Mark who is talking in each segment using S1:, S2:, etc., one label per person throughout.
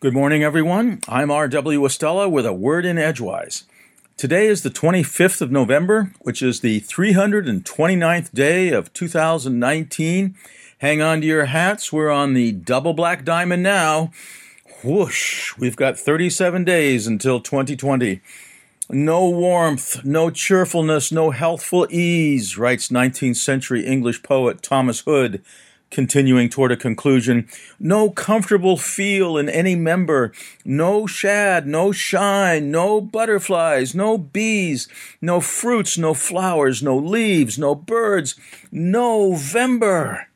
S1: Good morning, everyone. I'm R.W. Estela with a word in Edgewise. Today is the 25th of November, which is the 329th day of 2019. Hang on to your hats. We're on the double black diamond now. Whoosh. We've got 37 days until 2020. No warmth, no cheerfulness, no healthful ease, writes 19th century English poet Thomas Hood continuing toward a conclusion. No comfortable feel in any member, no shad, no shine, no butterflies, no bees, no fruits, no flowers, no leaves, no birds, November.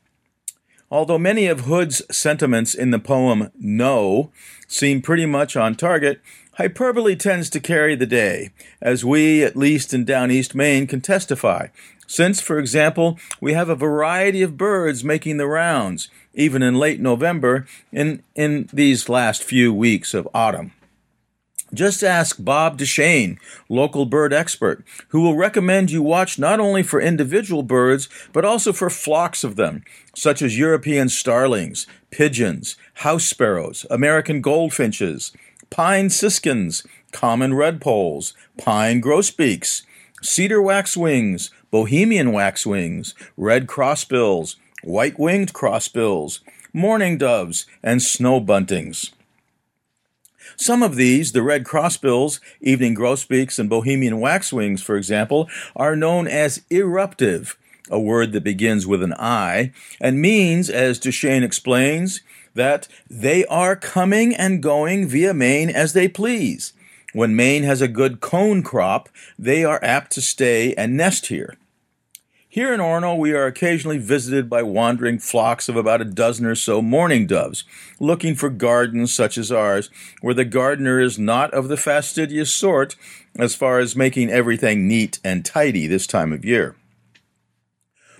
S1: Although many of Hood's sentiments in the poem No seem pretty much on target, hyperbole tends to carry the day, as we, at least in down east Maine, can testify. Since, for example, we have a variety of birds making the rounds, even in late November, in, in these last few weeks of autumn. Just ask Bob Duchesne, local bird expert, who will recommend you watch not only for individual birds, but also for flocks of them, such as European starlings, pigeons, house sparrows, American goldfinches, pine siskins, common redpolls, pine grosbeaks, cedar waxwings, Bohemian waxwings, red crossbills, white winged crossbills, mourning doves, and snow buntings. Some of these, the red crossbills, evening grosbeaks, and Bohemian waxwings, for example, are known as eruptive, a word that begins with an I, and means, as Duchesne explains, that they are coming and going via Maine as they please. When Maine has a good cone crop, they are apt to stay and nest here. Here in Orono, we are occasionally visited by wandering flocks of about a dozen or so mourning doves, looking for gardens such as ours, where the gardener is not of the fastidious sort as far as making everything neat and tidy this time of year.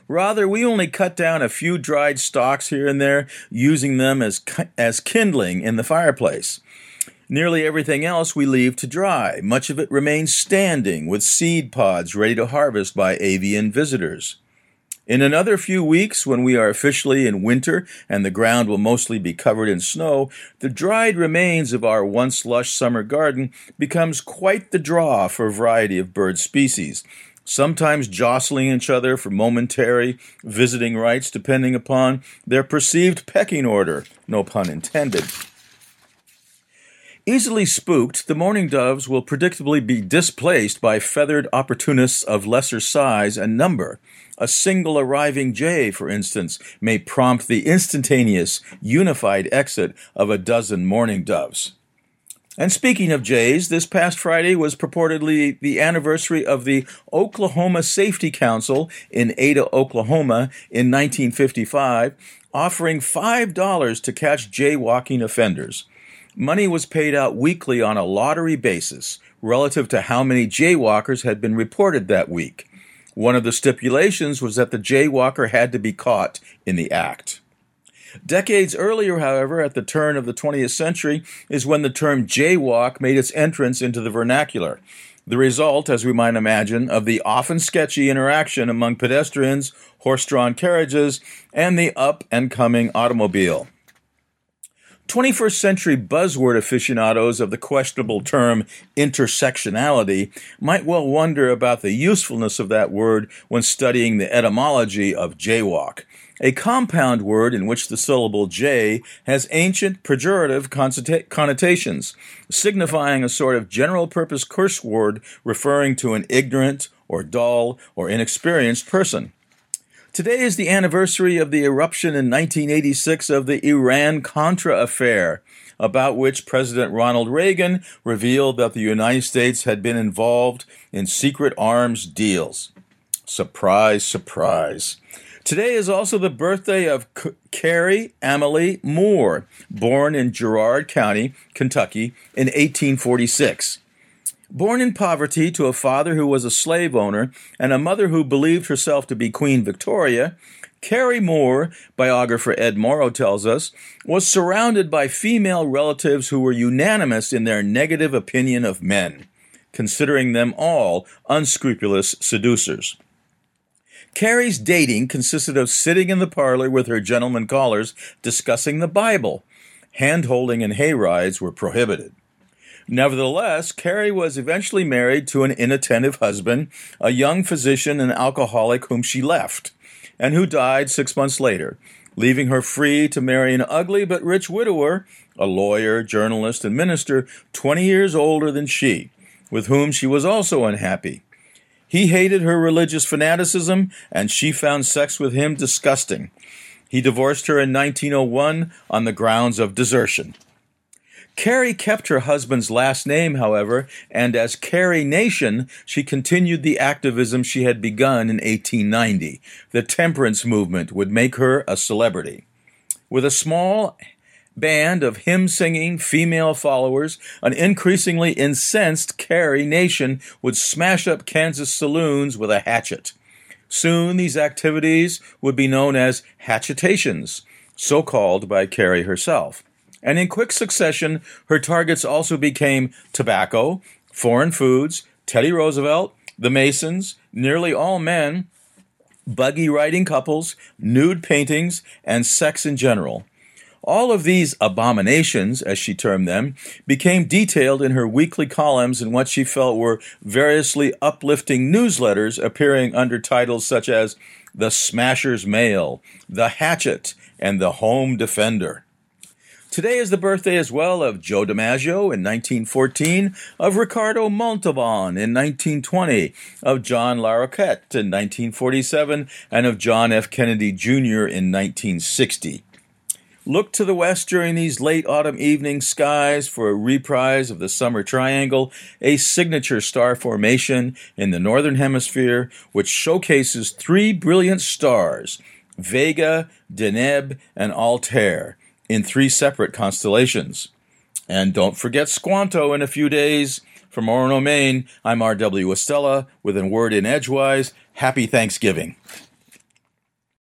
S1: Rather, we only cut down a few dried stalks here and there, using them as, as kindling in the fireplace. Nearly everything else we leave to dry. Much of it remains standing with seed pods ready to harvest by avian visitors. In another few weeks, when we are officially in winter and the ground will mostly be covered in snow, the dried remains of our once lush summer garden becomes quite the draw for a variety of bird species, sometimes jostling each other for momentary visiting rights depending upon their perceived pecking order, no pun intended. Easily spooked, the mourning doves will predictably be displaced by feathered opportunists of lesser size and number. A single arriving jay, for instance, may prompt the instantaneous, unified exit of a dozen mourning doves. And speaking of jays, this past Friday was purportedly the anniversary of the Oklahoma Safety Council in Ada, Oklahoma in 1955, offering $5 to catch jaywalking offenders. Money was paid out weekly on a lottery basis relative to how many jaywalkers had been reported that week. One of the stipulations was that the jaywalker had to be caught in the act. Decades earlier, however, at the turn of the 20th century, is when the term jaywalk made its entrance into the vernacular. The result, as we might imagine, of the often sketchy interaction among pedestrians, horse drawn carriages, and the up and coming automobile. 21st century buzzword aficionados of the questionable term intersectionality might well wonder about the usefulness of that word when studying the etymology of jaywalk, a compound word in which the syllable jay has ancient pejorative connotations, signifying a sort of general purpose curse word referring to an ignorant or dull or inexperienced person. Today is the anniversary of the eruption in 1986 of the Iran Contra affair, about which President Ronald Reagan revealed that the United States had been involved in secret arms deals. Surprise, surprise. Today is also the birthday of C- Carrie Amalie Moore, born in Garrard County, Kentucky, in 1846. Born in poverty to a father who was a slave owner and a mother who believed herself to be Queen Victoria, Carrie Moore, biographer Ed Morrow tells us, was surrounded by female relatives who were unanimous in their negative opinion of men, considering them all unscrupulous seducers. Carrie's dating consisted of sitting in the parlor with her gentlemen callers discussing the Bible hand holding and hay rides were prohibited. Nevertheless, Carrie was eventually married to an inattentive husband, a young physician and alcoholic whom she left, and who died six months later, leaving her free to marry an ugly but rich widower, a lawyer, journalist, and minister 20 years older than she, with whom she was also unhappy. He hated her religious fanaticism, and she found sex with him disgusting. He divorced her in 1901 on the grounds of desertion. Carrie kept her husband's last name, however, and as Carrie Nation, she continued the activism she had begun in 1890. The temperance movement would make her a celebrity. With a small band of hymn singing female followers, an increasingly incensed Carrie Nation would smash up Kansas saloons with a hatchet. Soon these activities would be known as hatchetations, so called by Carrie herself and in quick succession, her targets also became tobacco, foreign foods, Teddy Roosevelt, the Masons, nearly all men, buggy riding couples, nude paintings, and sex in general. All of these abominations, as she termed them, became detailed in her weekly columns in what she felt were variously uplifting newsletters appearing under titles such as The Smasher's Mail, The Hatchet, and The Home Defender. Today is the birthday as well of Joe DiMaggio in 1914, of Ricardo Montalban in 1920, of John Larroquette in 1947, and of John F. Kennedy Jr. in 1960. Look to the west during these late autumn evening skies for a reprise of the Summer Triangle, a signature star formation in the Northern Hemisphere which showcases three brilliant stars, Vega, Deneb, and Altair in three separate constellations. And don't forget Squanto in a few days. From Orono, Maine, I'm R.W. Estela with a word in Edgewise. Happy Thanksgiving.